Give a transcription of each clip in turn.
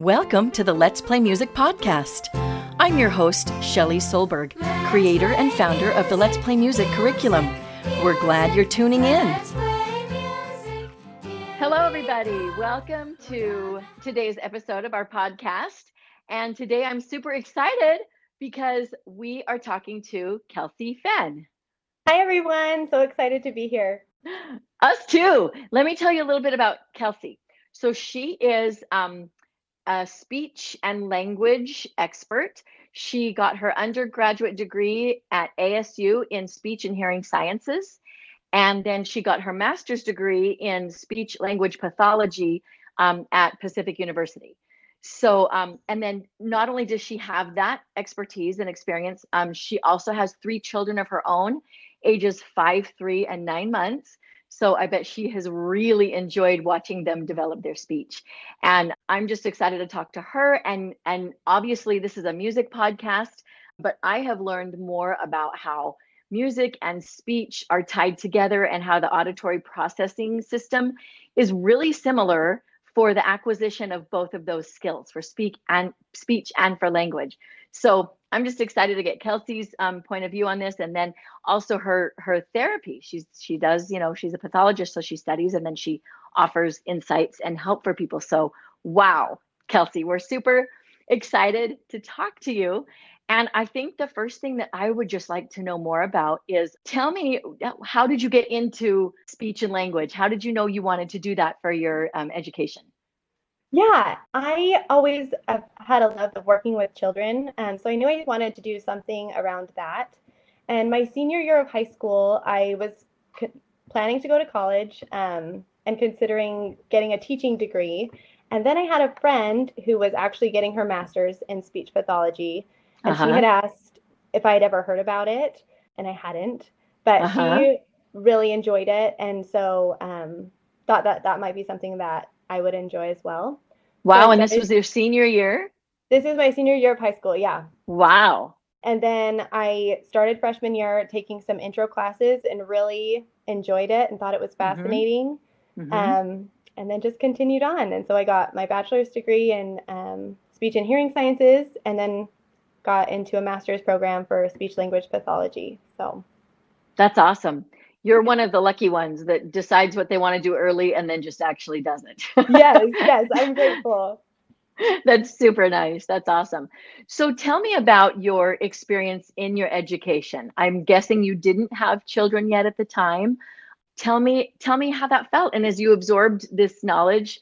Welcome to the Let's Play Music podcast. I'm your host, Shelley Solberg, creator and founder of the Let's Play Music curriculum. We're glad you're tuning in. Hello, everybody. Welcome to today's episode of our podcast. And today I'm super excited because we are talking to Kelsey Fenn. Hi, everyone. So excited to be here. Us too. Let me tell you a little bit about Kelsey. So she is um, a speech and language expert. She got her undergraduate degree at ASU in speech and hearing sciences. And then she got her master's degree in speech language pathology um, at Pacific University. So, um, and then not only does she have that expertise and experience, um, she also has three children of her own, ages five, three, and nine months. So I bet she has really enjoyed watching them develop their speech. And I'm just excited to talk to her. And, and obviously, this is a music podcast, but I have learned more about how music and speech are tied together and how the auditory processing system is really similar for the acquisition of both of those skills for speak and speech and for language. So I'm just excited to get Kelsey's um, point of view on this, and then also her her therapy. She's she does you know she's a pathologist, so she studies and then she offers insights and help for people. So wow, Kelsey, we're super excited to talk to you. And I think the first thing that I would just like to know more about is tell me how did you get into speech and language? How did you know you wanted to do that for your um, education? Yeah, I always have had a love of working with children. Um, so I knew I wanted to do something around that. And my senior year of high school, I was c- planning to go to college um, and considering getting a teaching degree. And then I had a friend who was actually getting her master's in speech pathology. And uh-huh. she had asked if I had ever heard about it, and I hadn't. But uh-huh. she really enjoyed it. And so um, thought that that might be something that I would enjoy as well. Wow. So and this was your senior year? This is my senior year of high school. Yeah. Wow. And then I started freshman year taking some intro classes and really enjoyed it and thought it was mm-hmm. fascinating. Mm-hmm. Um, and then just continued on. And so I got my bachelor's degree in um, speech and hearing sciences and then got into a master's program for speech language pathology. So that's awesome you're one of the lucky ones that decides what they want to do early and then just actually does it. yes, yes, I'm grateful. That's super nice. That's awesome. So tell me about your experience in your education. I'm guessing you didn't have children yet at the time. Tell me tell me how that felt and as you absorbed this knowledge,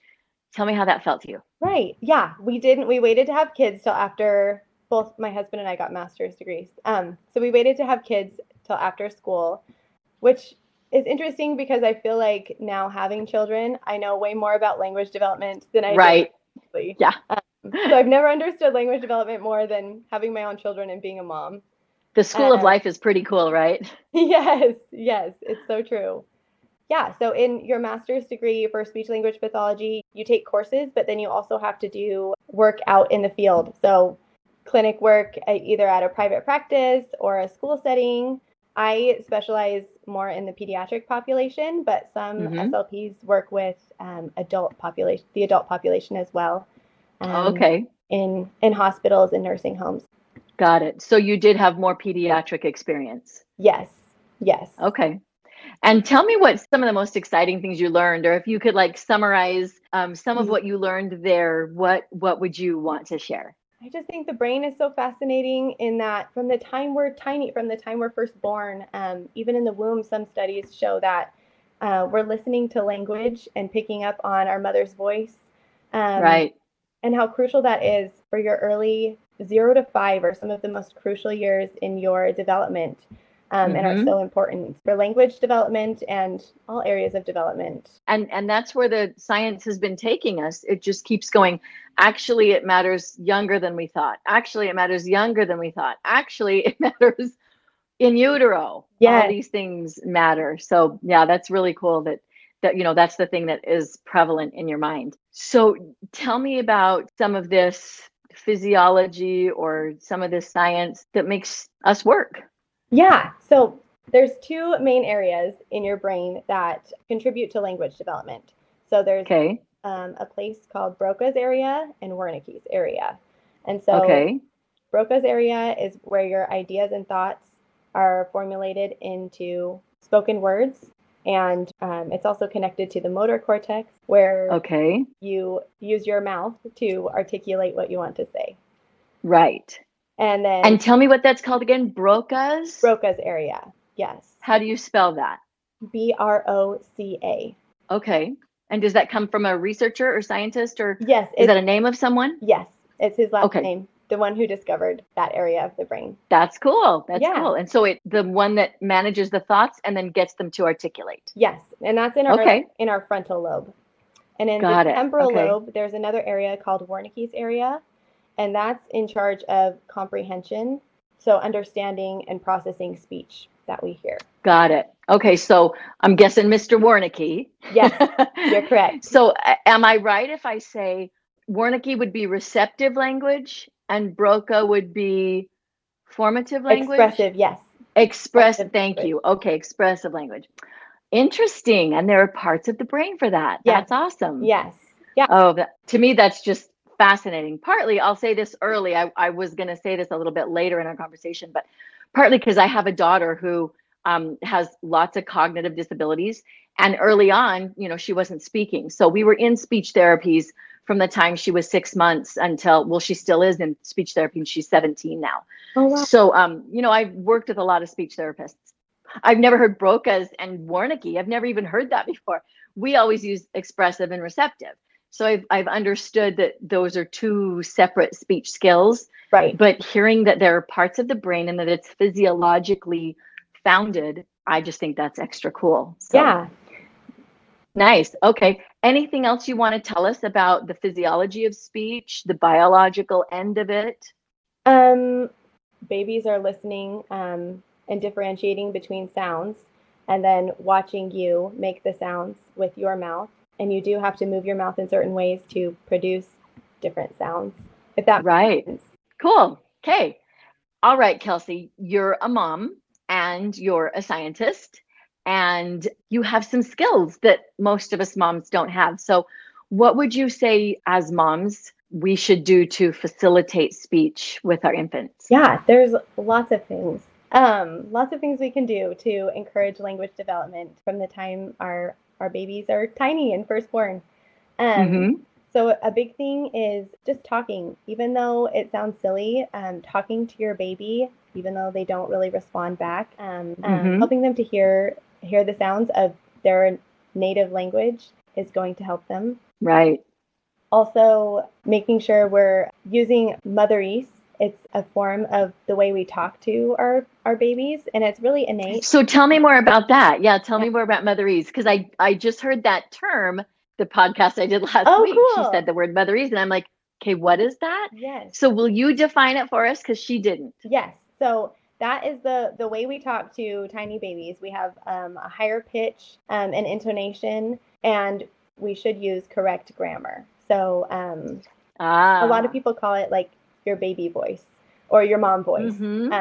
tell me how that felt to you. Right. Yeah, we didn't we waited to have kids till after both my husband and I got master's degrees. Um so we waited to have kids till after school which is interesting because I feel like now having children, I know way more about language development than I right. did. Yeah. Um, so I've never understood language development more than having my own children and being a mom. The school um, of life is pretty cool, right? Yes, yes, it's so true. Yeah, so in your master's degree for speech language pathology, you take courses, but then you also have to do work out in the field. So clinic work either at a private practice or a school setting I specialize more in the pediatric population, but some mm-hmm. SLPs work with um, adult population, the adult population as well. Um, okay. In in hospitals and nursing homes. Got it. So you did have more pediatric experience. Yes. Yes. Okay. And tell me what some of the most exciting things you learned, or if you could like summarize um, some of mm-hmm. what you learned there, what what would you want to share? I just think the brain is so fascinating in that from the time we're tiny, from the time we're first born, um, even in the womb, some studies show that uh, we're listening to language and picking up on our mother's voice. Um, right. And how crucial that is for your early zero to five or some of the most crucial years in your development um, mm-hmm. and are mm-hmm. so important for language development and all areas of development. And and that's where the science has been taking us. It just keeps going. Actually, it matters younger than we thought. Actually, it matters younger than we thought. Actually, it matters in utero. Yeah, all these things matter. So yeah, that's really cool. That that you know that's the thing that is prevalent in your mind. So tell me about some of this physiology or some of this science that makes us work. Yeah. So there's two main areas in your brain that contribute to language development. So there's okay. um, a place called Broca's area and Wernicke's area. And so Okay. Broca's area is where your ideas and thoughts are formulated into spoken words. And um, it's also connected to the motor cortex, where Okay. you use your mouth to articulate what you want to say. Right. And then And tell me what that's called again. Broca's. Broca's area. Yes. How do you spell that? B R O C A. Okay. And does that come from a researcher or scientist or Yes. is that a name of someone? yes. It's his last Okay. name, the one who discovered that area of the brain. That's cool. That's Yeah. cool. And so it the one that manages the thoughts and then gets them to articulate. Yes. And that's in our Okay. in our frontal lobe. And in Got the temporal Okay. lobe, there's another area called Wernicke's area, and that's in charge of comprehension, so understanding and processing speech that we hear. Got it. Okay, so I'm guessing Mr. Warnicki. Yes, you're correct. So a- am I right if I say Warnicki would be receptive language and Broca would be formative language? Expressive, yes. Express, Expressive thank language. you. Okay, expressive language. Interesting. And there are parts of the brain for that. Yes. That's awesome. Yes. Yeah. Oh, that, to me, that's just fascinating. Partly, I'll say this early. I, I was going to say this a little bit later in our conversation, but partly because I have a daughter who um, has lots of cognitive disabilities. And early on, you know, she wasn't speaking. So we were in speech therapies from the time she was six months until, well, she still is in speech therapy and she's 17 now. Oh wow. So, um, you know, I've worked with a lot of speech therapists. I've never heard Broca's and Warnicki. I've never even heard that before. We always use expressive and receptive. So I've, I've understood that those are two separate speech skills, Right. but hearing that there are parts of the brain and that it's physiologically founded, I just think that's extra cool. So, yeah. Nice. Okay. Anything else you want to tell us about the physiology of speech, the biological end of it? Um, babies are listening um, and differentiating between sounds, and then watching you make the sounds with your mouth. And you do have to move your mouth in certain ways to produce different sounds. If that Right. makes sense. Cool. Okay. All right, Kelsey, you're a mom and you're a scientist and you have some skills that most of us moms don't have. So, what would you say as moms we should do to facilitate speech with our infants? Yeah, there's lots of things. Um, lots of things we can do to encourage language development from the time our our babies are tiny and firstborn. Um, Mhm. So a big thing is just talking, even though it sounds silly, um, talking to your baby, even though they don't really respond back, um, um, Mhm. helping them to hear hear the sounds of their native language is going to help them. Right. Also, making sure we're using motherese. It's a form of the way we talk to our our babies, and it's really innate. So tell me more about that. Yeah, tell me more about motherese because I I just heard that term the podcast I did last Oh, week. She said the word motherese and I'm like, "Okay, what is that?" Yes. So will you define it for us cuz she didn't? Yes. So that is the the way we talk to tiny babies. We have um, a higher pitch um, and intonation, and we should use correct grammar. So um, Ah. a lot of people call it like your baby voice or your mom voice. Mhm.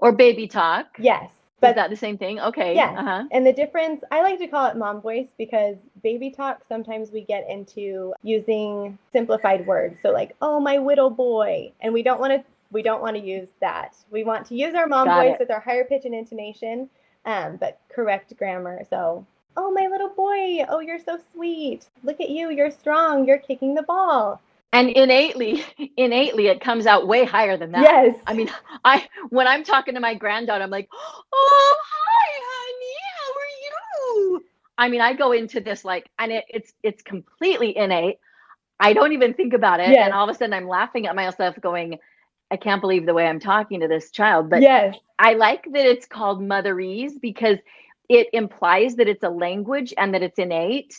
Or baby talk. yes, Is but that the same thing? Okay. Yes. Uh-huh. and the difference, I like to call it mom voice because baby talk, sometimes we get into using simplified words. So like, oh, my little boy. And we don't want to, we don't want to use that. We want to use our mom Got voice it. with our higher pitch and intonation, um, but correct grammar. So, oh, my little boy. Oh, you're so sweet. Look at you. You're strong. You're kicking the ball. And innately, innately it comes out way higher than that. Yes. I mean, I when I'm talking to my granddaughter, I'm like, "Oh, hi, honey. How are you?" I mean, I go into this like, and it, it's it's completely innate. I don't even think about it, Yes. and all of a sudden, I'm laughing at myself, going, "I can't believe the way I'm talking to this child." But yes. I like that it's called motherese because it implies that it's a language and that it's innate,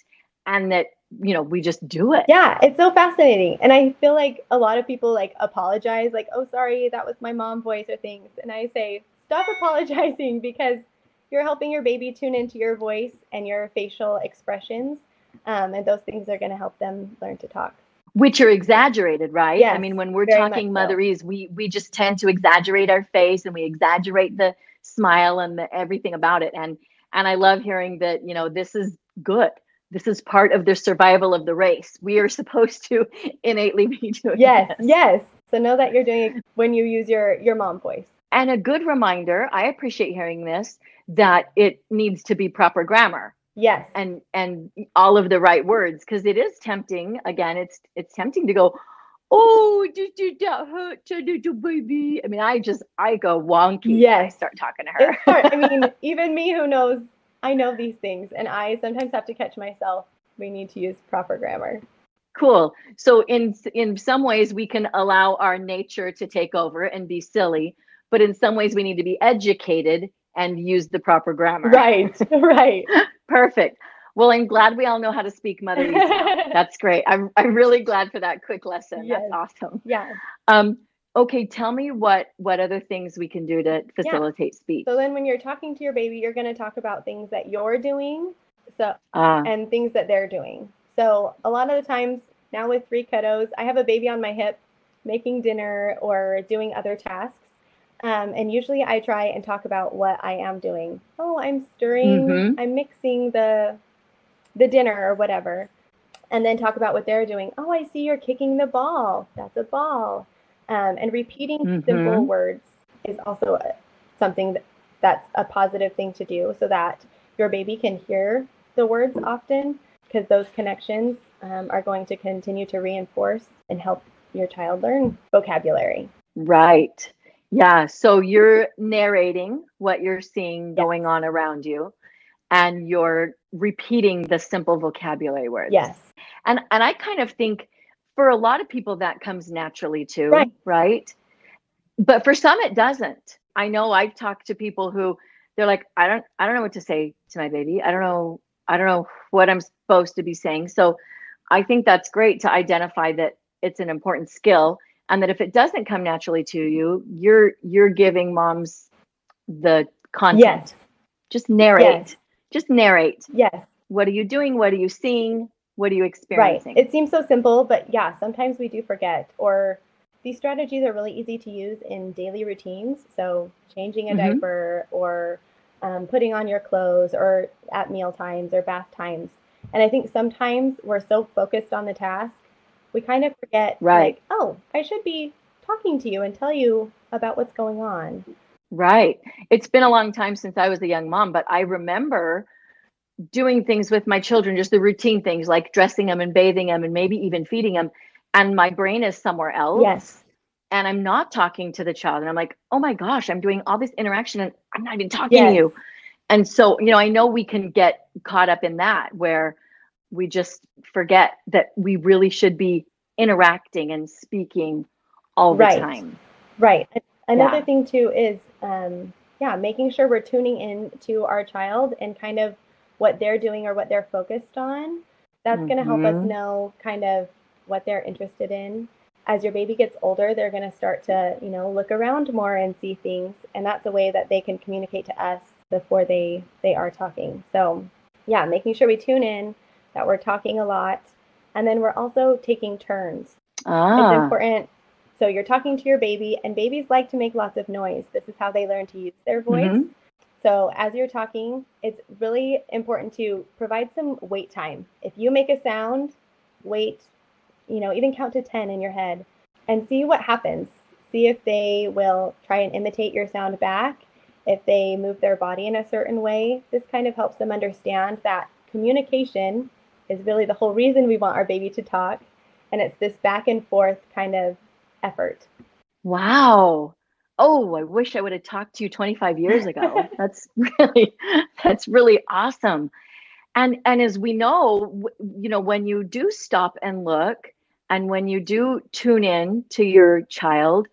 and that you know we just do it. Yeah, it's so fascinating. And I feel like a lot of people like apologize, like, oh, sorry, that was my mom voice or things. And I say, stop apologizing because you're helping your baby tune into your voice and your facial expressions. Um, and those things are going to help them learn to talk. which are exaggerated, right? I mean, when we're talking so. motherese, we we just tend to exaggerate our face and we exaggerate the smile and the everything about it. And and I love hearing that, you know, this is good. This is part of the survival of the race. We are supposed to innately be doing Yes, this. yes. So know that you're doing it when you use your your mom voice. And a good reminder, I appreciate hearing this, that it needs to be proper grammar Yes. and and all of the right words because it is tempting. Again, it's it's tempting to go, oh, do do that hurt your little baby? I mean, I just I go wonky. when I start talking to her. I mean, even me who knows I know these things and I sometimes have to catch myself. We need to use proper grammar. Cool. So in in some ways we can allow our nature to take over and be silly, but in some ways we need to be educated and use the proper grammar. Right. Right. Perfect. Well, I'm glad we all know how to speak motherese. That's great. I'm I'm really glad for that quick lesson. Yes. That's awesome. yeah. Um okay, tell me what what other things we can do to facilitate speech. So then when you're talking to your baby, you're going to talk about things that you're doing. So Ah, and things that they're doing. So a lot of the times now with three kiddos, I have a baby on my hip making dinner or doing other tasks. Um, and usually I try and talk about what I am doing. Oh, I'm stirring, Mhm. I'm mixing the the dinner or whatever. And then talk about what they're doing. Oh, I see you're kicking the ball. That's a ball. Um, and repeating simple Mhm. words is also a, something that, that's a positive thing to do so that your baby can hear the words often because those connections um, are going to continue to reinforce and help your child learn vocabulary. right. Yeah. So you're narrating what you're seeing Yes. going on around you and you're repeating the simple vocabulary words. Yes. And and I kind of think for a lot of people that comes naturally too, Right. right? But for some it doesn't. I know I've talked to people who they're like, I don't I don't know what to say to my baby. I don't know I don't know what I'm supposed to be saying. So I think that's great to identify that it's an important skill and that if it doesn't come naturally to you, you're you're giving moms the content. Yes. Just narrate. Yes. Just narrate. Yes. What are you doing? What are you seeing? What are you experiencing? Right. It seems so simple, but yeah, sometimes we do forget. Or these strategies are really easy to use in daily routines. So changing a Mhm. diaper or um, putting on your clothes or at meal times or bath times. And I think sometimes we're so focused on the task, we kind of forget, Right. like, oh, I should be talking to you and tell you about what's going on. Right. It's been a long time since I was a young mom, but I remember doing things with my children, just the routine things like dressing them and bathing them and maybe even feeding them. And my brain is somewhere else. Yes. And I'm not talking to the child. And I'm like, oh my gosh, I'm doing all this interaction and I'm not even talking Yes. to you. And so, you know, I know we can get caught up in that where we just forget that we really should be interacting and speaking all the time. Right. Another Yeah. thing too is, um, yeah, making sure we're tuning in to our child and kind of what they're doing or what they're focused on. That's going to help us Mhm. know kind of what they're interested in. As your baby gets older, they're going to start to, you know, look around more and see things, and that's a way that they can communicate to us before they they are talking. So, yeah, making sure we tune in, that we're talking a lot, and then we're also taking turns it's Ah, important. So you're talking to your baby, and babies like to make lots of noise. This is how they learn to use their voice. Mhm. So as you're talking, it's really important to provide some wait time. If you make a sound, wait, you know, even count to 10 in your head and see what happens. See if they will try and imitate your sound back, if they move their body in a certain way. This kind of helps them understand that communication is really the whole reason we want our baby to talk. And it's this back and forth kind of effort. Wow. Oh, I wish I would have talked to you 25 years ago. That's really that's really awesome. And and as we know, you know, when you do stop and look and when you do tune in to your child,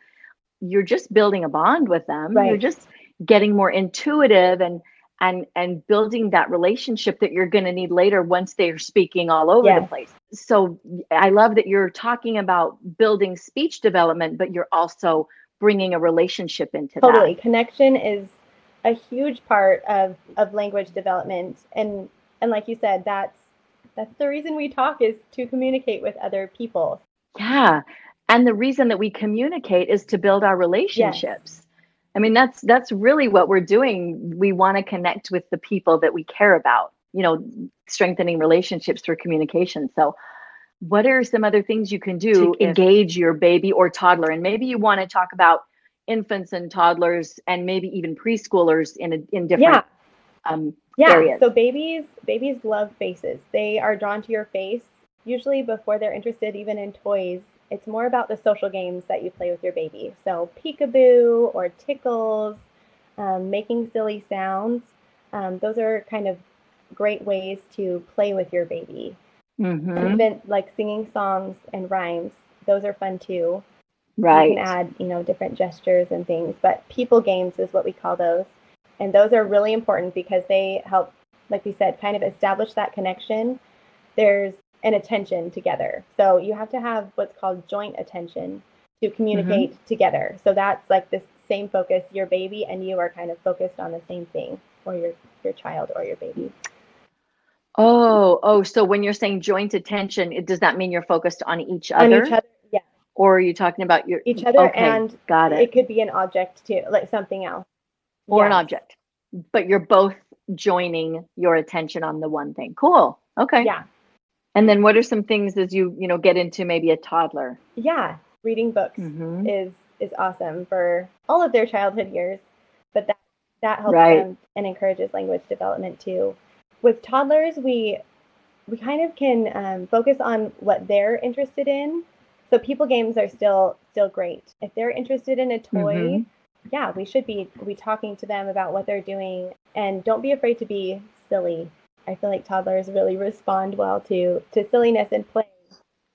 you're just building a bond with them. You're just getting more intuitive and and and building that relationship that you're going to need later once they're speaking all over the place. So I love that you're talking about building speech development, but you're also bringing a relationship into Totally. that. Connection is a huge part of, of language development. And and like you said, that's that's the reason we talk is to communicate with other people. Yeah. And the reason that we communicate is to build our relationships. Yes. relationships. I mean, that's that's really what we're doing. We want to connect with the people that we care about. you know, strengthening relationships through communication. So, what are some other things you can do To- engage your baby or toddler? And maybe you want to talk about infants and toddlers and maybe even preschoolers in a, in different Yeah. um, Yeah. areas. So babies babies love faces. They are drawn to your face usually before they're interested even in toys. It's more about the social games that you play with your baby. So peekaboo or tickles, um, making silly sounds. Um, those are kind of great ways to play with your baby. Mhm, even like singing songs and rhymes. Those are fun too. right. You can add, you know, different gestures and things, but people games is what we call those. And those are really important because they help, like we said, kind of establish that connection. There's an attention together. So you have to have what's called joint attention to communicate together. So that's like this same focus. Your baby and you are kind of focused on the same thing, or your your child or your baby. Oh, oh, so when you're saying joint attention, it does that mean you're focused on each On other? each other, yeah, Or are you talking about your each other, Okay, and got it. it could be an object too, like something else. or an Yes. object. But you're both joining your attention on the one thing. Cool. Okay. Yeah. And then what are some things as you, you know, get into maybe a toddler? Yeah, reading books Mhm. is is awesome for all of their childhood years, but that that helps Right. them and encourages language development too. With toddlers, we we kind of can um, focus on what they're interested in. So people games are still still great. If they're interested in a toy, Mhm. yeah, we should be be talking to them about what they're doing, and don't be afraid to be silly. I feel like toddlers really respond well to to silliness and play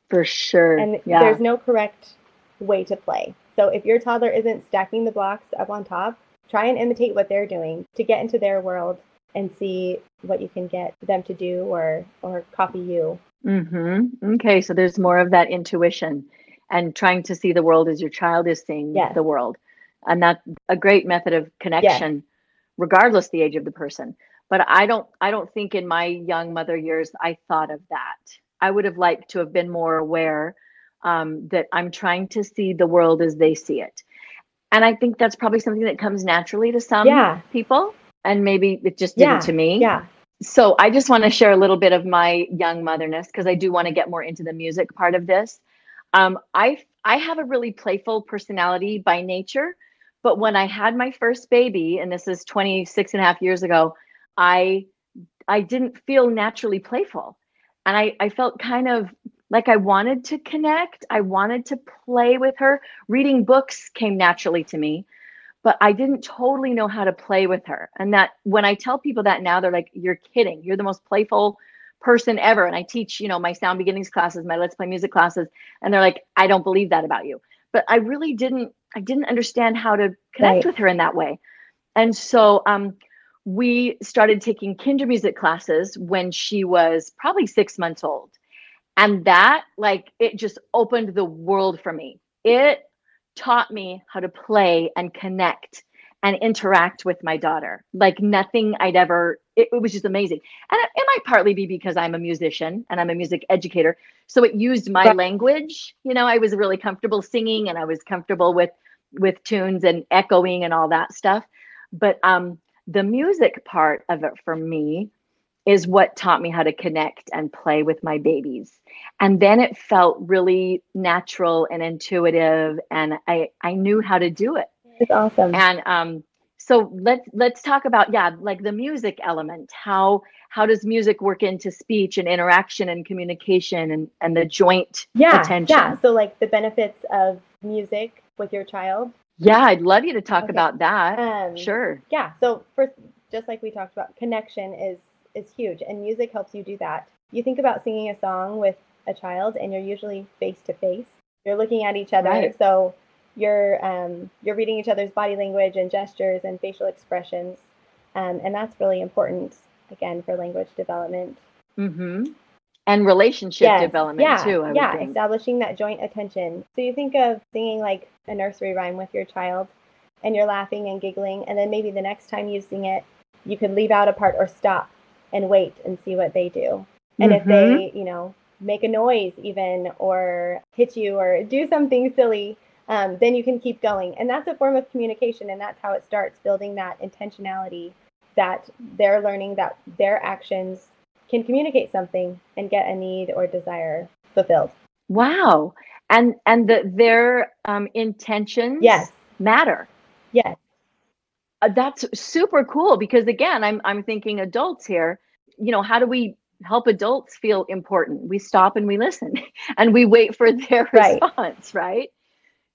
For sure. and yeah. there's no correct way to play. So if your toddler isn't stacking the blocks up on top, try and imitate what they're doing to get into their world and see what you can get them to do or or copy you. Mm-hmm. Okay, so there's more of that intuition and trying to see the world as your child is seeing Yes. the world. And that's a great method of connection, regardless the age of the person. But I don't I don't think in my young mother years I thought of that. I would have liked to have been more aware um, that I'm trying to see the world as they see it. And I think that's probably something that comes naturally to some Yeah. people. And maybe it just didn't Yeah, to me Yeah. so I just want to share a little bit of my young motherness because I do want to get more into the music part of this. Um, I I have a really playful personality by nature, but when I had my first baby, and this is 26 and a half years ago, I I didn't feel naturally playful. And I, I felt kind of like I wanted to connect. I wanted to play with her. Reading books came naturally to me but I didn't totally know how to play with her. And that when I tell people that now, they're like, you're kidding. You're the most playful person ever. And I teach, you know, my sound beginnings classes, my let's play music classes. And they're like, I don't believe that about you. But I really didn't, I didn't understand how to connect Right. with her in that way. And so um, we started taking Kindermusik classes when she was probably six months old. And that, like, it just opened the world for me. It taught me how to play and connect and interact with my daughter like nothing I'd ever, it, it was just amazing. And it, it might partly be because I'm a musician and I'm a music educator. So it used my Right. language. You know, I was really comfortable singing and I was comfortable with with tunes and echoing and all that stuff. But um the music part of it for me is what taught me how to connect and play with my babies and then it felt really natural and intuitive and i i knew how to do it It's awesome. and um so let's let's talk about yeah like the music element how how does music work into speech and interaction and communication and and the joint yeah. attention Yeah. So like the benefits of music with your child. yeah i'd love you to talk Okay. about that Um sure yeah so first just like we talked about connection is is huge and music helps you do that. You think about singing a song with a child and you're usually face to face you're looking at each other Right. so you're um, you're reading each other's body language and gestures and facial expressions um, and that's really important again for language development. Mm-hmm. And relationship Yes, development yeah, too I yeah establishing that joint attention. So you think of singing like a nursery rhyme with your child and you're laughing and giggling and then maybe the next time you sing it you could leave out a part or stop and wait and see what they do and if Mhm. they you know make a noise even or hit you or do something silly um, then you can keep going and that's a form of communication and that's how it starts building that intentionality that they're learning that their actions can communicate something and get a need or desire fulfilled. Wow. And and the, their um, intentions Yes. matter. Yes. Uh, that's super cool because again, I'm I'm thinking adults here. You know, how do we help adults feel important? We stop and we listen, and we wait for their Right. response, right?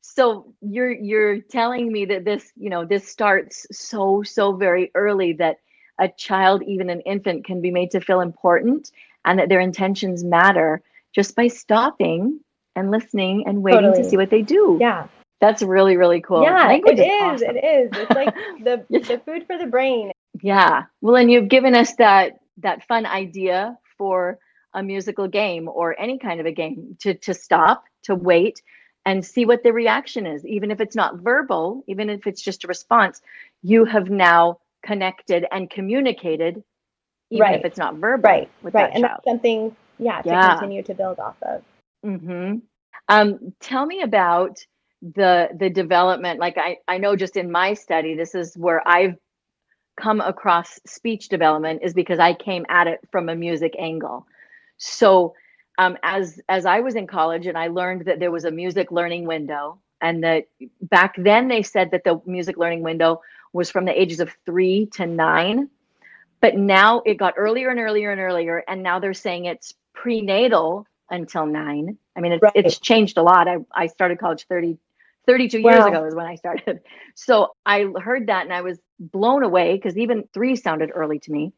So you're you're telling me that this, you know, this starts so so very early that a child, even an infant, can be made to feel important and that their intentions matter just by stopping and listening and waiting to see what they do. Yeah. That's really really cool. yeah, Language it is. awesome. It is. It's like the the food for the brain. Yeah. Well, and you've given us that that fun idea for a musical game or any kind of a game to to stop, to wait and see what the reaction is. Even if it's not verbal, even if it's just a response, you have now connected and communicated even Right. if it's not verbal Right. with Right. And that's something, yeah, to Yeah. continue to build off of. hmm Um, tell me about the the development. Like I I know just in my study, this is where I've come across speech development is because I came at it from a music angle. So um, as as I was in college and I learned that there was a music learning window, and that back then they said that the music learning window was from the ages of three to nine, but now it got earlier and earlier and earlier, and now they're saying it's prenatal until nine. I mean, it's, Right. it's changed a lot. I, I started college 30, 32 years ago is when I started. So I heard that and I was blown away because even three sounded early to me.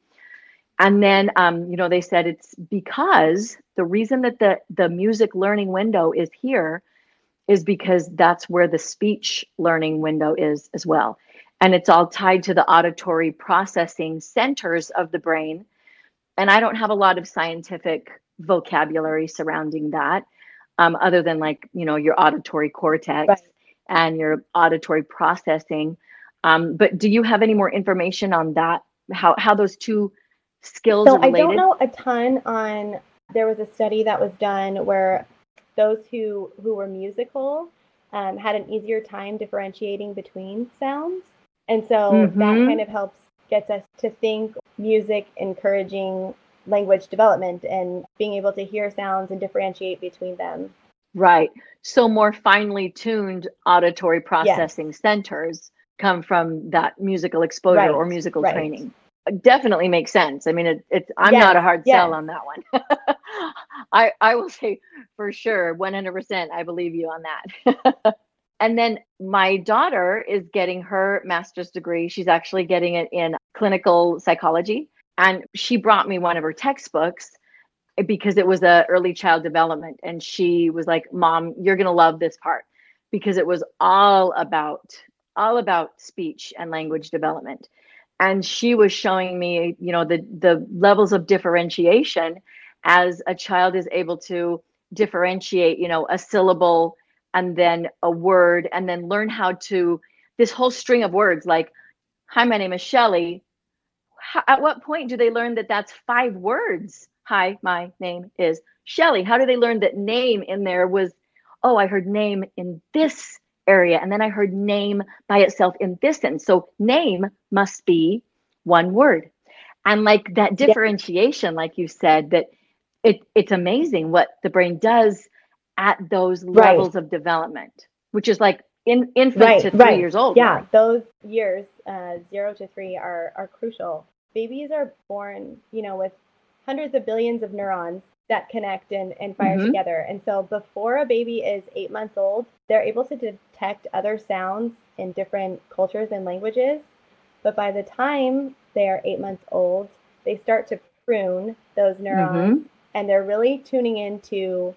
And then, um, you know, they said it's because the reason that the the music learning window is here is because that's where the speech learning window is as well. And it's all tied to the auditory processing centers of the brain. And I don't have a lot of scientific vocabulary surrounding that, um, other than like, you know, your auditory cortex Right. and your auditory processing. Um, but do you have any more information on that? How, how those two skills So I don't know a ton on. There was a study that was done where those who who were musical um, had an easier time differentiating between sounds, and so that Mhm. kind of helps gets us to think music encouraging language development and being able to hear sounds and differentiate between them. Right. So more finely tuned auditory processing centers come from that musical exposure or musical right. training. It definitely makes sense. I mean, it, it's I'm not a Yes, hard sell on that one. I I will say for sure, 100%. I believe you on that. and then my daughter is getting her master's degree. She's actually getting it in clinical psychology, and she brought me one of her textbooks eh, because it was a early child development and she was like mom you're going to love this part because it was all about all about speech and language development and she was showing me you know the the levels of differentiation as a child is able to differentiate you know a syllable and then a word and then learn how to this whole string of words like hi my name is Shelley how, at what point do they learn that that's five words? Hi, my name is Shelley. How do they learn that name in there was, oh, I heard name in this area, and then I heard name by itself in this sentence. So name must be one word. And like that Yeah. differentiation, like you said, that it it's amazing what the brain does at those Right. levels of development, which is like in infant Right, to three right. years old. Yeah, those years, uh, zero to three, are are crucial. Babies are born, you know, with hundreds of billions of neurons that connect and, and fire Mhm. together. And so before a baby is eight months old, they're able to detect other sounds in different cultures and languages. But by the time they are eight months old, they start to prune those neurons and they're really tuning into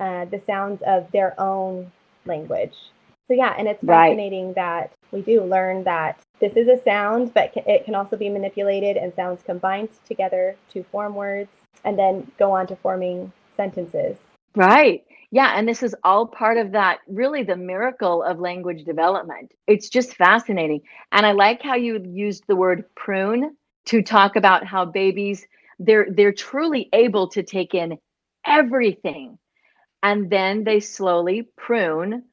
uh, the sounds of their own language. So yeah, and it's Right. fascinating that we do learn that this is a sound, but it can also be manipulated and sounds combined together to form words and then go on to forming sentences. Right. Yeah. And this is all part of that, really, the miracle of language development. It's just fascinating. And I like how you used the word prune to talk about how babies, they're they're truly able to take in everything. And then they slowly prune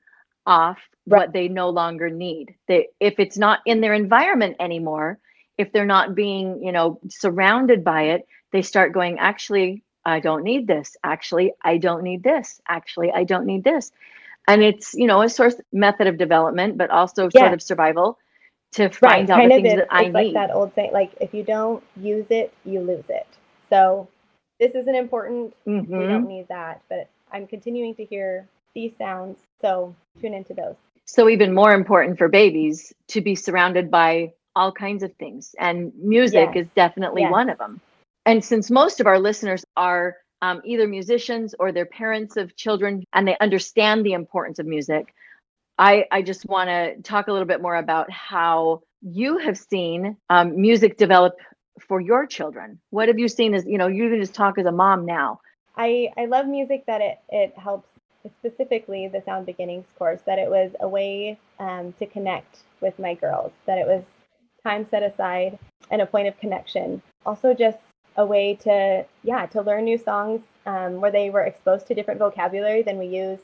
off Right. what they no longer need. They if it's not in their environment anymore, if they're not being, you know, surrounded by it, they start going, actually, I don't need this. Actually, I don't need this. Actually, I don't need this. And it's, you know, a source method of development, but also sort of survival to Right, find out the kind of things it's, that I it's like need. that old saying, like if you don't use it, you lose it. So this isn't important. We Mhm. don't need that. But I'm continuing to hear these sounds. So tune into those. So even more important for babies to be surrounded by all kinds of things, and music Yes. is definitely Yes. one of them. And since most of our listeners are um, either musicians or they're parents of children, and they understand the importance of music, I I just want to talk a little bit more about how you have seen um, music develop for your children. What have you seen as you know? You can just talk as a mom now. I, I love music that it, it helps, specifically the Sound Beginnings course, that it was a way um, to connect with my girls, that it was time set aside and a point of connection. Also, just a way to, yeah, to learn new songs um, where they were exposed to different vocabulary than we use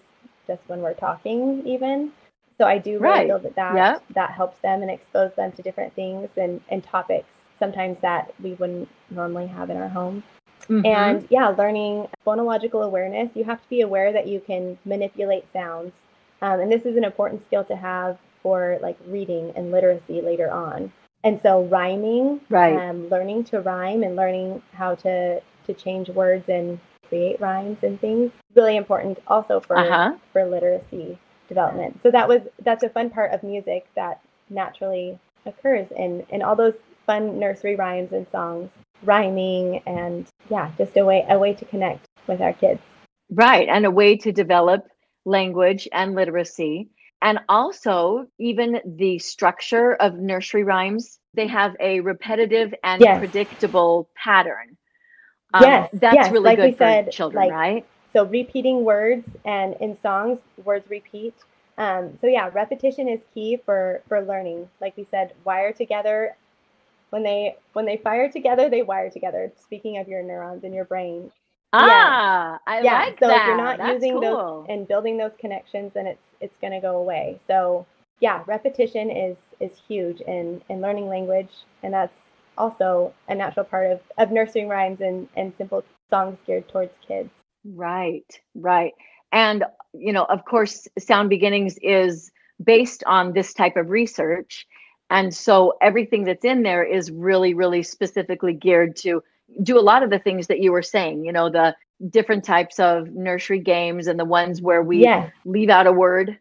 just when we're talking, even. So I do really Right. feel that that, Yep. that helps them and expose them to different things and, and topics sometimes that we wouldn't normally have in our home. Mhm. And yeah, learning phonological awareness, you have to be aware that you can manipulate sounds. Um, and this is an important skill to have for like reading and literacy later on. And so rhyming, Right. um, learning to rhyme and learning how to, to change words and create rhymes and things, really important also for, uh-huh. for literacy development. So that was, that's a fun part of music that naturally occurs in, in all those fun nursery rhymes and songs rhyming and yeah just a way a way to connect with our kids Right. And a way to develop language and literacy. And also, even the structure of nursery rhymes, they have a repetitive and Yes. predictable pattern. Um, Yes, That's yes, really like good for said, children, like- right? so repeating words and in songs words repeat um, so yeah repetition is key for for learning like we said wire together when they when they fire together they wire together speaking of your neurons in your brain Ah, I yeah like so that. So if you're not That's using cool. those and building those connections then it's it's going to go away so yeah repetition is is huge in in learning language and that's also a natural part of of nursery rhymes and and simple songs geared towards kids Right, right. And, you know, of course, Sound Beginnings is based on this type of research. And so everything that's in there is really, really specifically geared to do a lot of the things that you were saying, you know, the different types of nursery games and the ones where we yes leave out a word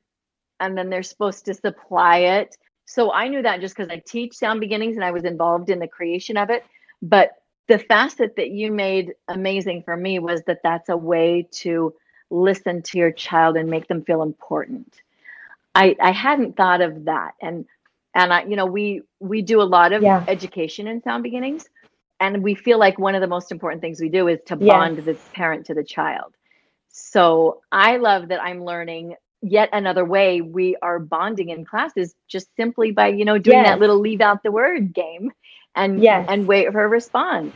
and then they're supposed to supply it. So I knew that just because I teach Sound Beginnings and I was involved in the creation of it. But the facet that you made amazing for me was that that's a way to listen to your child and make them feel important. I I hadn't thought of that, and and I you know we we do a lot of Yeah. education in Sound Beginnings, and we feel like one of the most important things we do is to Yes. bond the parent to the child. So I love that I'm learning yet another way we are bonding in classes just simply by you know doing that little leave out the word game and Yes. and wait for a response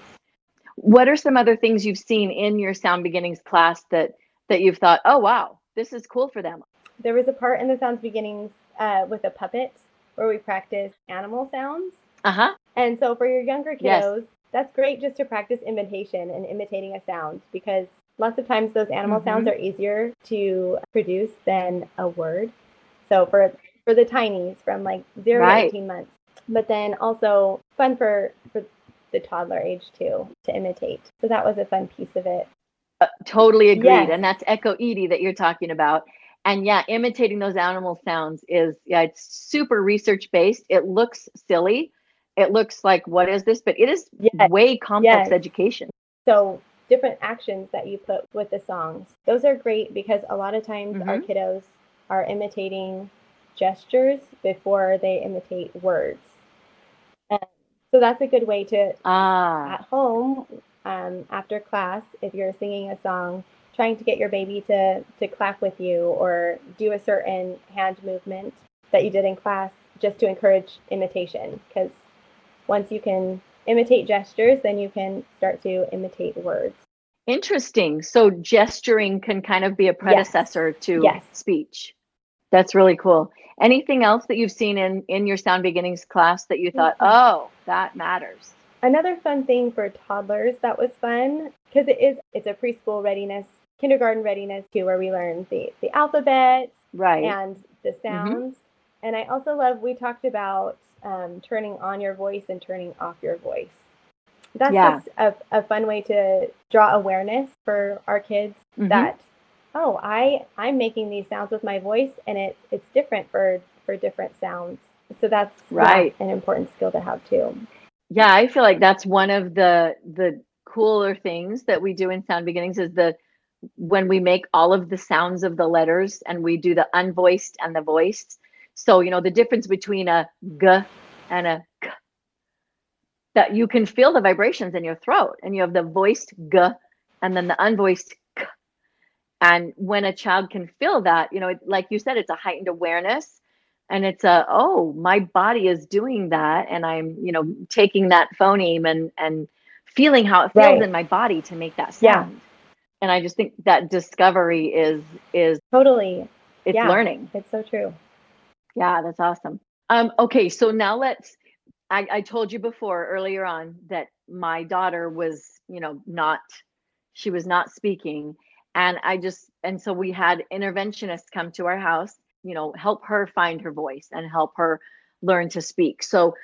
what are some other things you've seen in your sound beginnings class that that you've thought oh wow this is cool for them there was a part in the sounds beginnings uh, with a puppet where we practiced animal sounds uh-huh And so for your younger Yes. That's great just to practice imitation and imitating a sound because lots of times those animal sounds Mhm. are easier to produce than a word. So for for the tinies from like 0 Right. to 18 months. But then also fun for for the toddler age too to imitate. So that was a fun piece of it. Uh, totally agreed Yes. and that's echo edie that you're talking about and yeah imitating those animal sounds is yeah it's super research based it looks silly it looks like what is this but it is Yes. way complex Yes. education So different actions that you put with the songs. Those are great because a lot of times our Mhm. kiddos are imitating gestures before they imitate words. And so that's a good way to ah at home um, after class if you're singing a song trying to get your baby to to clap with you or do a certain hand movement that you did in class just to encourage imitation because once you can imitate gestures then you can start to imitate words interesting so gesturing can kind of be a predecessor to Yes. speech That's really cool. Anything else that you've seen in in your sound beginnings class that you thought, Mhm. oh, that matters? Another fun thing for toddlers that was fun because it is it's a preschool readiness, kindergarten readiness too, where we learn the the alphabet Right. and the sounds. And I also love we talked about um, turning on your voice and turning off your voice. That's Yeah. just a, a fun way to draw awareness for our kids Mhm. that oh I I'm making these sounds with my voice and it it's different for for different sounds. So that's Right. an important skill to have too. Yeah, I feel like that's one of the the cooler things that we do in sound beginnings is the when we make all of the sounds of the letters and we do the unvoiced and the voiced. So, you know, the difference between a g and a k that you can feel the vibrations in your throat and you have the voiced g and then the unvoiced k. And when a child can feel that, you know, it, like you said, it's a heightened awareness and it's a, oh, my body is doing that. And I'm, you know, taking that phoneme and, and feeling how it feels Right. in my body to make that sound. Yeah. And I just think that discovery is, is Totally. it's Yeah. learning. It's so true. Yeah, that's awesome. Um, okay, so now let's. I, I told you before earlier on that my daughter was, you know, not, she was not speaking. And I just, and so we had interventionists come to our house, you know, help her find her voice and help her learn to speak. So,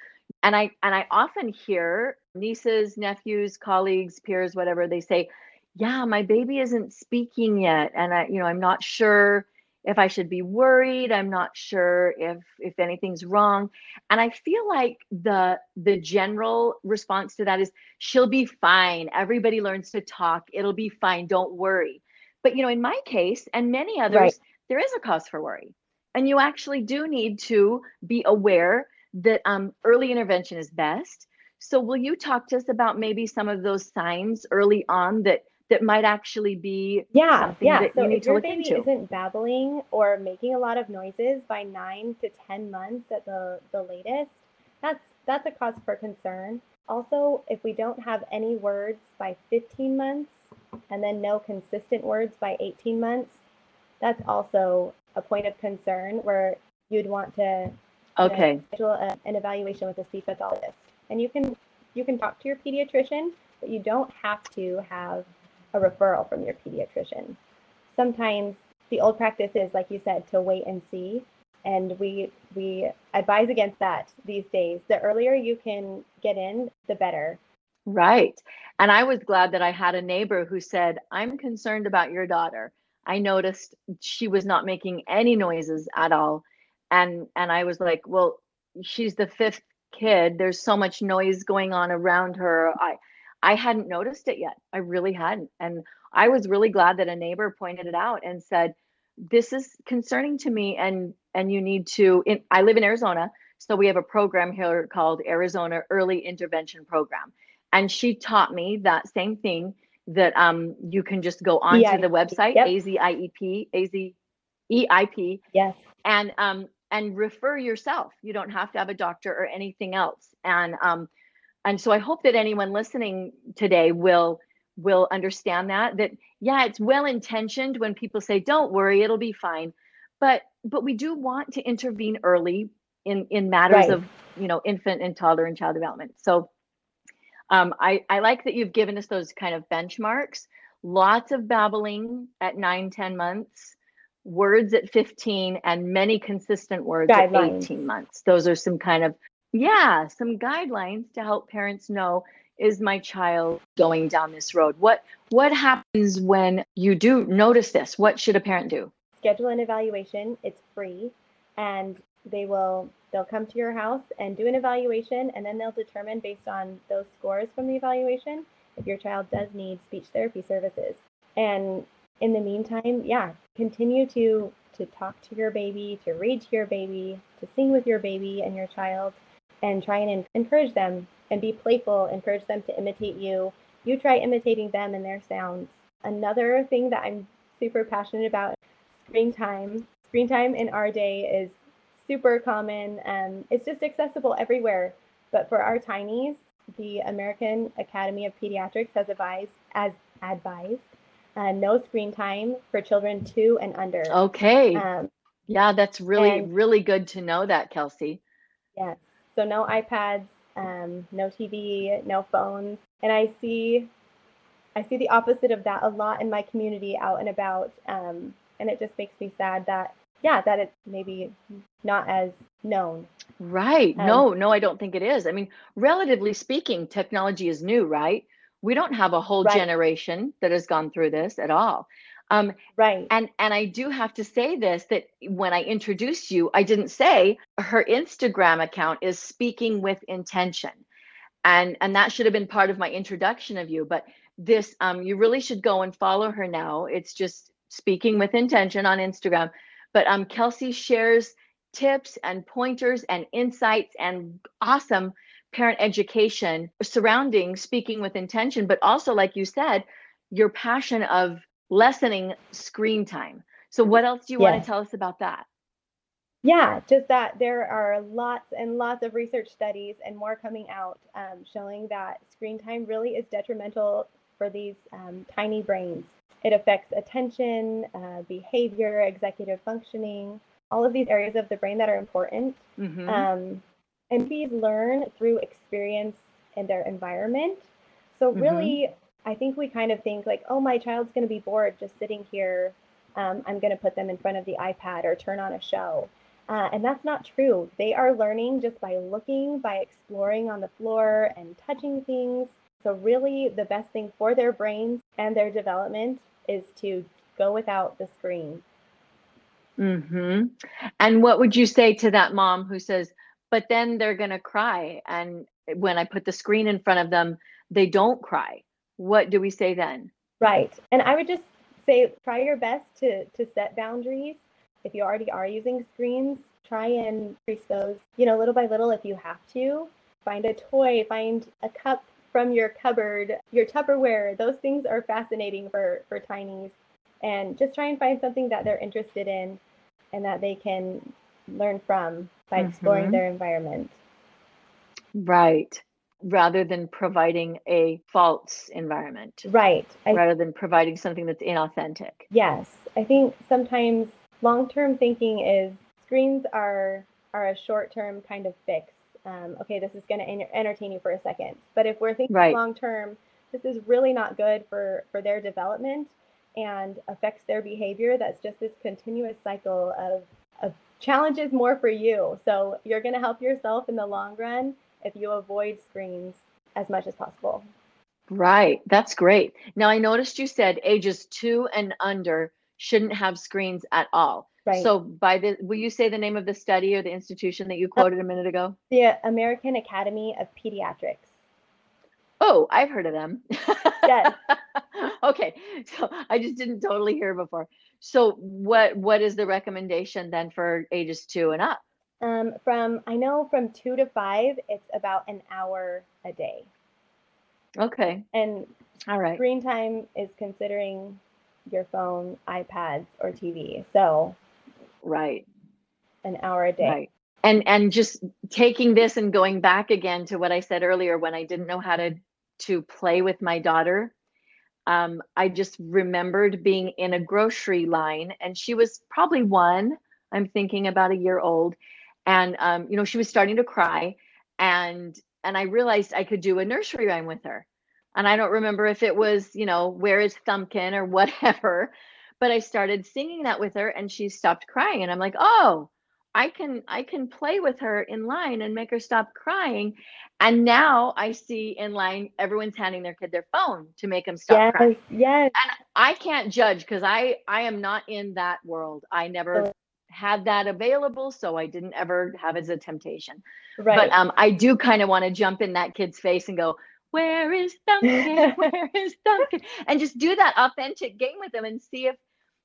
and I, and I often hear nieces, nephews, colleagues, peers, whatever, they say, yeah, my baby isn't speaking yet. And I, you know, I'm not sure if I should be worried. I'm not sure if if anything's wrong. And I feel like the the general response to that is she'll be fine. Everybody learns to talk. It'll be fine. Don't worry. But you know, in my case and many others, Right. there is a cause for worry. And you actually do need to be aware that um, early intervention is best. So will you talk to us about maybe some of those signs early on that that might actually be Yeah, yeah. So you if your baby into? isn't babbling or making a lot of noises by nine to ten months at the the latest, that's that's a cause for concern. Also, if we don't have any words by 15 months and then no consistent words by 18 months, that's also a point of concern where you'd want to Okay. schedule a, an evaluation with a speech pathologist. And you can you can talk to your pediatrician, but you don't have to have a referral from your pediatrician. Sometimes the old practice is, like you said, to wait and see. And we we advise against that these days. The earlier you can get in, the better. Right. And I was glad that I had a neighbor who said, I'm concerned about your daughter. I noticed she was not making any noises at all. And and I was like, well, she's the fifth kid. There's so much noise going on around her. I I hadn't noticed it yet. I really hadn't. And I was really glad that a neighbor pointed it out and said, this is concerning to me and and you need to in, I live in Arizona, so we have a program here called Arizona Early Intervention Program and she taught me that same thing that um, you can just go onto the website yep. AZIEP AZEIP Yes. and um, and refer yourself. You don't have to have a doctor or anything else. And um, and so I hope that anyone listening today will will understand that that yeah, it's well intentioned when people say don't worry, it'll be fine. But but we do want to intervene early in in matters Right. of you know infant and toddler and child development. So um, I, I like that you've given us those kind of benchmarks. Lots of babbling at nine, 10 months, words at 15, and many consistent words at 18 months. Those are some kind of, yeah, some guidelines to help parents know is my child going down this road? What what happens when you do notice this? What should a parent do? schedule an evaluation. It's free, and they will they'll come to your house and do an evaluation, and then they'll determine based on those scores from the evaluation if your child does need speech therapy services. And in the meantime, yeah, continue to to talk to your baby, to read to your baby, to sing with your baby and your child, and try and encourage them and be playful. Encourage them to imitate you. You try imitating them and their sounds. Another thing that I'm super passionate about screen time. Screen time in our day is super common. Um, it's just accessible everywhere. But for our tinies, the American Academy of Pediatrics has advised, as advised, uh, no screen time for children two and under. Okay. Um, Yeah, that's really, And really good to know that, Kelsey. yes, so no iPads, um, no TV, no phones. And I see I see the opposite of that a lot in my community out and about. Um, and it just makes me sad that yeah, that it's maybe not as known. Right. Um, No, no, I don't think it is. I mean, relatively speaking, technology is new, right? We don't have a whole right, generation that has gone through this at all. Um, right. and and I do have to say this that when I introduced you, I didn't say her Instagram account is speaking with intention. And and that should have been part of my introduction of you, but this um you really should go and follow her now. It's just speaking with intention on Instagram. But um Kelsey shares tips and pointers and insights and awesome parent education surrounding speaking with intention, but also like you said, your passion of lessening screen time. So what else do you want to tell us about that? Yeah, just that there are lots and lots of research studies and more coming out um, showing that screen time really is detrimental for these um, tiny brains. It affects attention, uh, behavior, executive functioning, all of these areas of the brain that are important. Mm-hmm. Um, and babies learn through experience in their environment. So, Mm-hmm. I think we kind of think like, oh, my child's going to be bored just sitting here. Um, I'm going to put them in front of the iPad or turn on a show. Uh, and that's not true. They are learning just by looking, by exploring on the floor and touching things. So, really, the best thing for their brains and their development is to go without the screen. Mm-hmm. And what would you say to that mom who says, but then they're going to cry. And when I put the screen in front of them, they don't cry. What do we say then? Right. And I would just say try your best to to set boundaries. If you already are using screens, try and increase those, you know, little by little if you have to. Find a toy, find a cup from your cupboard, your Tupperware. Those things are fascinating for for tinies. And just try and find something that they're interested in and that they can learn from by exploring Mm-hmm. their environment. Right. Rather than providing a false environment, Right. I rather than providing something that's inauthentic. Yes, I think sometimes long-term thinking is screens are are a short-term kind of fix. Um, okay, this is going to entertain you for a second, but if we're thinking Right. long-term, this is really not good for for their development and affects their behavior. That's just this continuous cycle of of challenges more for you. So you're going to help yourself in the long run if you avoid screens as much as possible. Right. That's great. Now, I noticed you said ages two and under shouldn't have screens at all. Right. So, by the, will you say the name of the study or the institution that you quoted a minute ago? the American Academy of Pediatrics. Oh, I've heard of them. Yes. okay. So, I just didn't totally hear before. So, what what is the recommendation then for ages two and up? Um, from I know from two to five, it's about an hour a day, Okay. and All right. screen time is considering your phone, iPads, or TV. So Right. an hour a day. Right. And and just taking this and going back again to what I said earlier when I didn't know how to to play with my daughter. Um, I just remembered being in a grocery line and she was probably one, I'm thinking about a year old. And um, you know, she was starting to cry and and I realized I could do a nursery rhyme with her. And I don't remember if it was, you know, where is Thumbkin or whatever, but I started singing that with her and she stopped crying and I'm like, "Oh, I can I can play with her in line and make her stop crying. And now I see in line everyone's handing their kid their phone to make them stop crying. Yes, yes. I can't judge because I I am not in that world. I never had that available, so I didn't ever have it as a temptation. Right. But um, I do kind of want to jump in that kid's face and go, "Where is Thumbkin? Where is Thumbkin?" And just do that authentic game with them and see if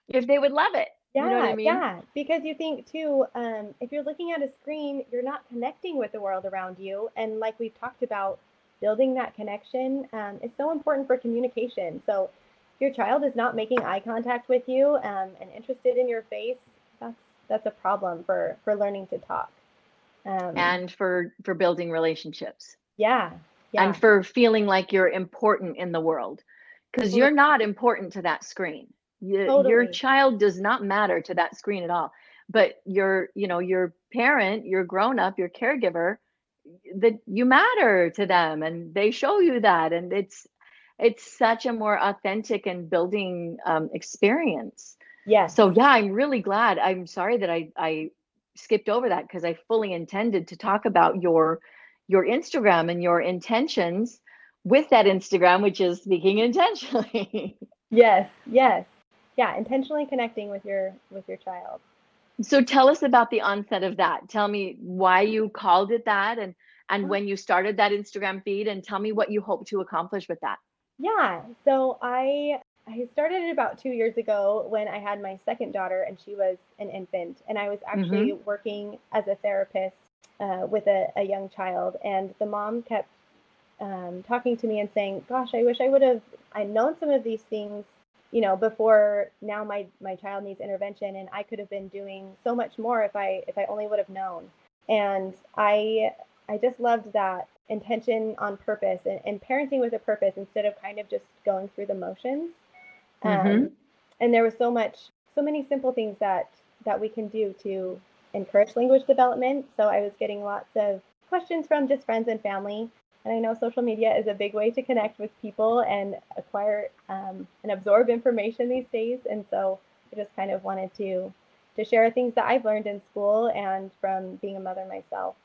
if they would love it. yeah, you know what I mean? yeah. Because you think too, um, if you're looking at a screen, you're not connecting with the world around you. And like we've talked about, building that connection um, is so important for communication. So if your child is not making eye contact with you um, and interested in your face, that's that's a problem for for learning to talk. Um, And for for building relationships. yeah, yeah, and for feeling like you're important in the world because you're not important to that screen. You- Your child does not matter to that screen at all. but your you know your parent your grown up your caregiver that you matter to them and they show you that and it's it's such a more authentic and building um, experience Yes. so yeah i'm really glad i'm sorry that i i skipped over that because i fully intended to talk about your your instagram and your intentions with that instagram which is speaking intentionally Yes. Yes. Yeah. Intentionally connecting with your with your child. So tell us about the onset of that. Tell me why you called it that and and when you started that Instagram feed and tell me what you hope to accomplish with that. Yeah. So I I started it about two years ago when I had my second daughter and she was an infant, and I was actually working as a therapist uh, with a, a young child, and the mom kept um, talking to me and saying, "Gosh, I wish I would have I known some of these things." You know, before now, my my child needs intervention, and I could have been doing so much more if I if I only would have known. And I I just loved that intention on purpose and, and parenting with a purpose instead of kind of just going through the motions. Um, Mhm. and there was so much, so many simple things that that we can do to encourage language development. So I was getting lots of questions from just friends and family. And I know social media is a big way to connect with people and acquire um, and absorb information these days. And so I just kind of wanted to to share things that I've learned in school and from being a mother myself.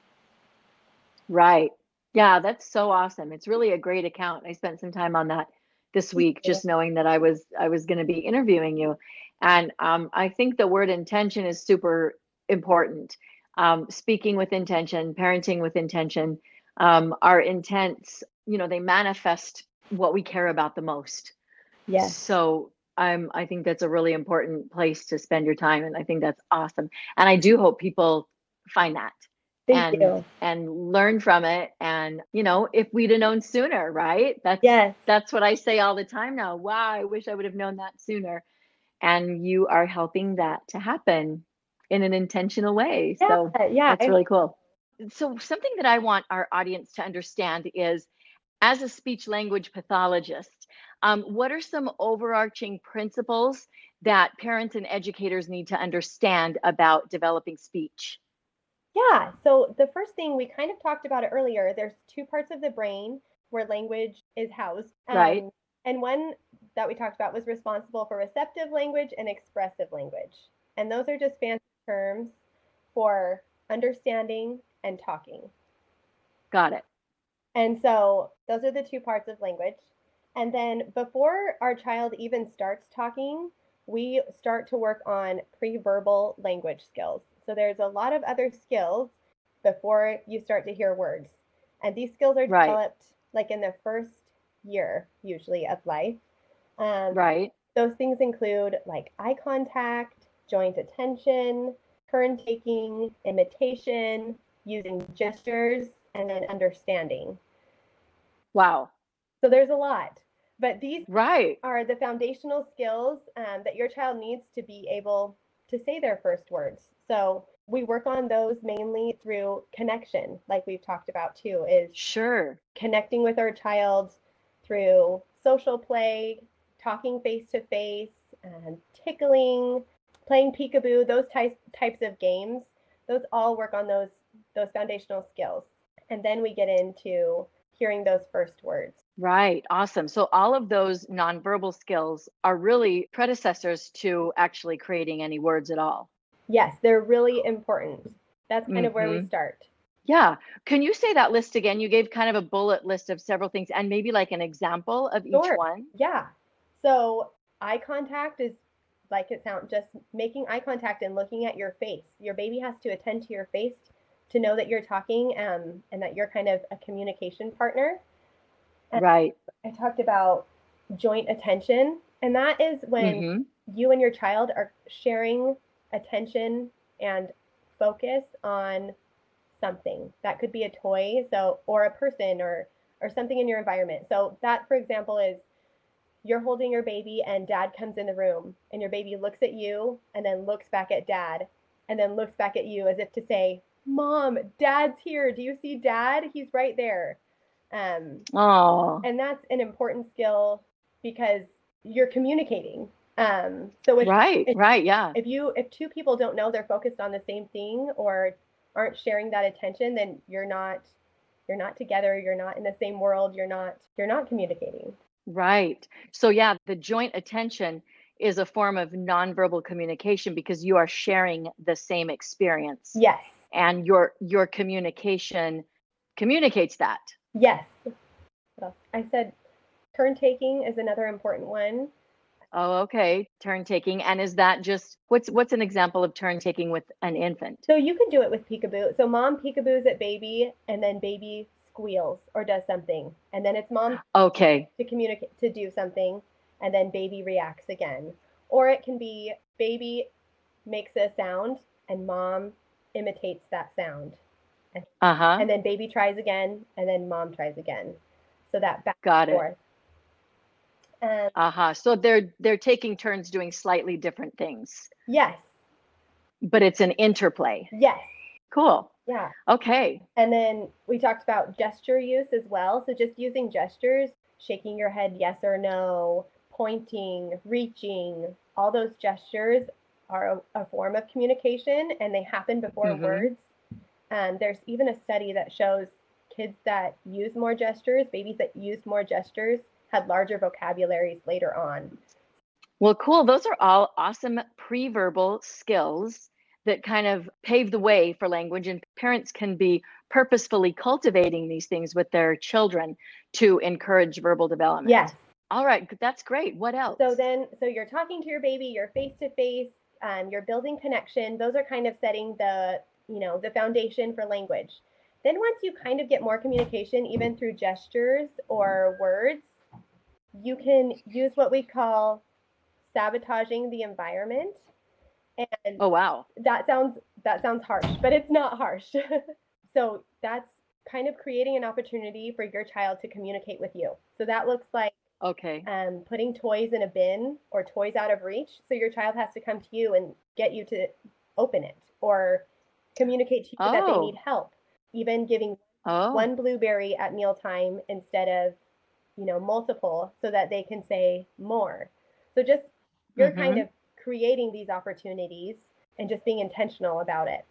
Right. Yeah, that's so awesome. It's really a great account. I spent some time on that this week just knowing that I was I was going to be interviewing you. And um, I think the word intention is super important. Um, speaking with intention, parenting with intention, um, our intents, you know, they manifest what we care about the most. Yes. So I'm I think that's a really important place to spend your time and I think that's awesome. And I do hope people find that Thank and you. and learn from it and you know if we'd have known sooner right that's Yes. that's what i say all the time now wow i wish i would have known that sooner and you are helping that to happen in an intentional way Yeah. so Yeah. that's really cool so something that i want our audience to understand is as a speech language pathologist um, what are some overarching principles that parents and educators need to understand about developing speech Yeah, so the first thing we kind of talked about it earlier, there's two parts of the brain where language is housed. right Um, and one that we talked about was responsible for receptive language and expressive language. And those are just fancy terms for understanding and talking. got it And so those are the two parts of language. And then before our child even starts talking, we start to work on pre-verbal language skills. So there's a lot of other skills before you start to hear words. And these skills are right developed like in the first year, usually, of life. Um, right those things include like eye contact, joint attention, turn taking, imitation, using gestures, and then understanding. wow So there's a lot, but these Right. are the foundational skills um, that your child needs to be able to say their first words. So we work on those mainly through connection, like we've talked about too, is Sure. connecting with our child through social play, talking face to face, and tickling, playing peekaboo, those types types of games. Those all work on those those foundational skills. And then we get into hearing those first words. Right. Awesome. So all of those nonverbal skills are really predecessors to actually creating any words at all. Yes, they're really important. That's kind of where we hmm start. Yeah. Can you say that list again? You gave kind of a bullet list of several things and maybe like an example of each Sure. one. Yeah. So eye contact is like it sounds just making eye contact and looking at your face. Your baby has to attend to your face to know that you're talking um, and that you're kind of a communication partner. And Right. I talked about joint attention, and that is when hmm you and your child are sharing attention and focus on something. That could be a toy, so or a person or or something in your environment. So that for example is you're holding your baby and dad comes in the room and your baby looks at you and then looks back at dad and then looks back at you as if to say, "Mom, dad's here. Do you see dad? He's right there." Um Oh, and that's an important skill because you're communicating Um, so if, Right, if right, yeah. if you if two people don't know they're focused on the same thing or aren't sharing that attention, then you're not you're not together, you're not in the same world, you're not you're not communicating. Right. So yeah, the joint attention is a form of nonverbal communication because you are sharing the same experience Yes. and your your communication communicates that. Yes. I said turn taking is another important one. Oh, okay. Turn taking. And is that just what's what's an example of turn taking with an infant? So you can do it with peekaboo. So mom peekaboos at baby and then baby squeals or does something. And then it's mom Okay. to communicate to do something and then baby reacts again. Or it can be baby makes a sound and mom imitates that sound. Uh-huh. And then baby tries again and then mom tries again. So that back Got and it. And Uh-huh. So they're they're taking turns doing slightly different things, yes, but it's an interplay. yes, Cool. yeah. Okay. And then we talked about gesture use as well. So just using gestures, shaking your head yes or no, pointing, reaching, all those gestures are a, a form of communication and they happen before Mhm. words. Um, there's even a study that shows kids that use more gestures, babies that use more gestures, had larger vocabularies later on. Well, cool. Those are all awesome pre-verbal skills that kind of pave the way for language, and parents can be purposefully cultivating these things with their children to encourage verbal development. Yes. All right, that's great. What else? So then, so you're talking to your baby, you're face to face, um, you're building connection. Those are kind of setting the, you know, the foundation for language. Then once you kind of get more communication, even through gestures or words, you can use what we call sabotaging the environment. And Oh, wow. that sounds that sounds harsh, but it's not harsh. so that's kind of creating an opportunity for your child to communicate with you. So that looks like Okay. um, putting toys in a bin or toys out of reach. So your child has to come to you and get you to open it or communicate to you that they Oh. need help. Even giving Oh, one blueberry at mealtime instead of, you know, multiple so that they can say more. So just you're kind Mhm. of creating these opportunities and just being intentional about it.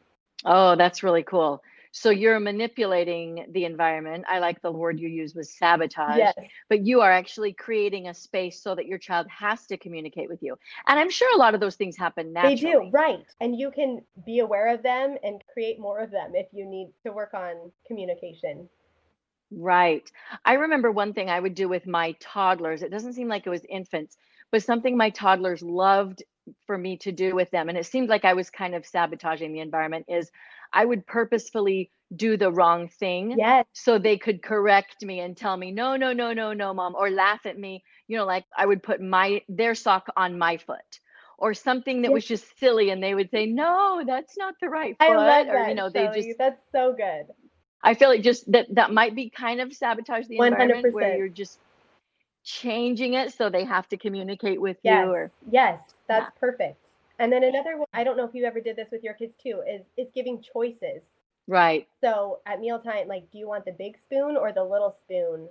oh, that's really cool. So you're manipulating the environment. I like the word you used was sabotage. Yes. but you are actually creating a space so that your child has to communicate with you. And I'm sure a lot of those things happen They do, right. And you can be aware of them and create more of them if you need to work on communication. Right. I remember one thing I would do with my toddlers. It doesn't seem like it was infants, but something my toddlers loved for me to do with them. And it seemed like I was kind of sabotaging the environment is I would purposefully do the wrong thing Yes. so they could correct me and tell me, no, no, no, no, no, mom, or laugh at me. You know, like I would put my their sock on my foot or something that Yes. was just silly and they would say, no, that's not the right foot. I love or, you know, they Shelley. just That's so good. I feel like just that that might be kind of sabotage the environment where 100%. you're just changing it so they have to communicate with Yes. you or Yes, that's Yeah. perfect. And then another one, I don't know if you ever did this with your kids too, is is giving choices. right. So at mealtime, like, do you want the big spoon or the little spoon?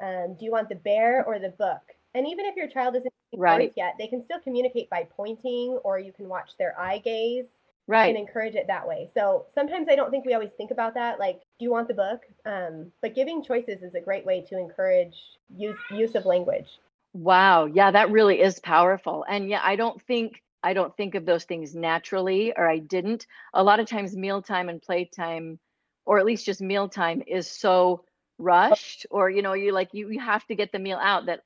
Um, do you want the bear or the book? And even if your child isn't Right. yet, they can still communicate by pointing, or you can watch their eye gaze. And encourage it that way. So sometimes I don't think we always think about that. Like, do you want the book? Um, but giving choices is a great way to encourage use use of language. Wow. Yeah, that really is powerful. And yeah, I don't think I don't think of those things naturally or I didn't. A lot of times mealtime and playtime or at least just mealtime is so rushed or you know, you like you you have to get the meal out that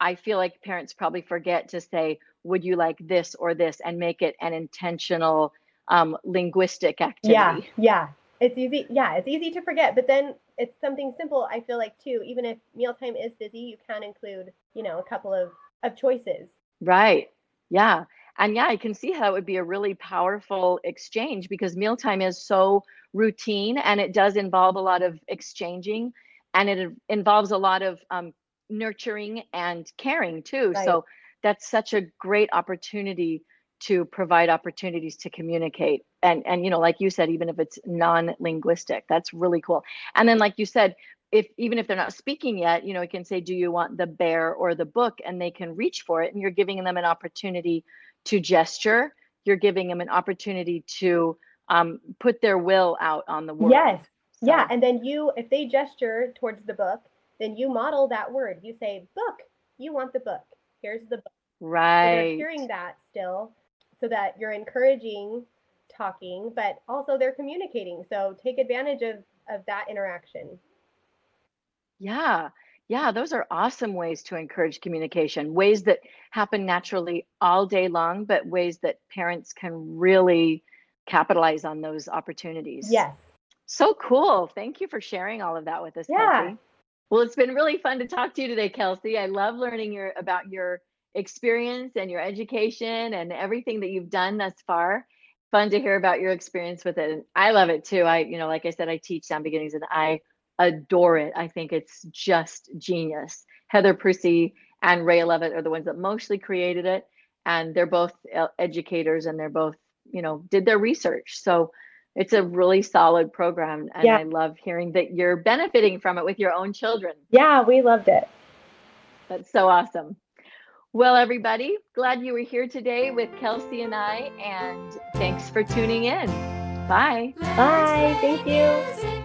I feel like parents probably forget to say, would you like this or this and make it an intentional um, linguistic activity. Yeah, yeah. It's easy. Yeah, it's easy to forget. But then it's something simple. I feel like too. Even if mealtime is busy, you can include, you know, a couple of of choices. Right. Yeah. And yeah, I can see how it would be a really powerful exchange because mealtime is so routine and it does involve a lot of exchanging and it involves a lot of um, nurturing and caring too. Right. So that's such a great opportunity to provide opportunities to communicate and and you know like you said even if it's non-linguistic that's really cool and then like you said if even if they're not speaking yet you know it can say do you want the bear or the book and they can reach for it and you're giving them an opportunity to gesture you're giving them an opportunity to um, put their will out on the world Yes. Yeah. And then you, if they gesture towards the book, then you model that word. You say, book, you want the book. Here's the book. So they're right hearing that still so that you're encouraging talking, but also they're communicating. So take advantage of, of that interaction. Yeah, yeah, those are awesome ways to encourage communication, ways that happen naturally all day long, but ways that parents can really capitalize on those opportunities. Yes. So cool. Thank you for sharing all of that with us, Yeah. Kelsey. Well, it's been really fun to talk to you today, Kelsey. I love learning your about your experience and your education and everything that you've done thus far. Fun to hear about your experience with it. And I love it too. I, you know, like I said, I teach sound beginnings and I adore it. I think it's just genius. Heather Prusy and Ray Levitt are the ones that mostly created it. And they're both uh, educators and they're both, you know, did their research. So it's a really solid program. And Yeah. I love hearing that you're benefiting from it with your own children. Yeah, we loved it. That's so awesome. Well, everybody, glad you were here today with Kelsey and I, and thanks for tuning in. Bye. Bye. Thank you.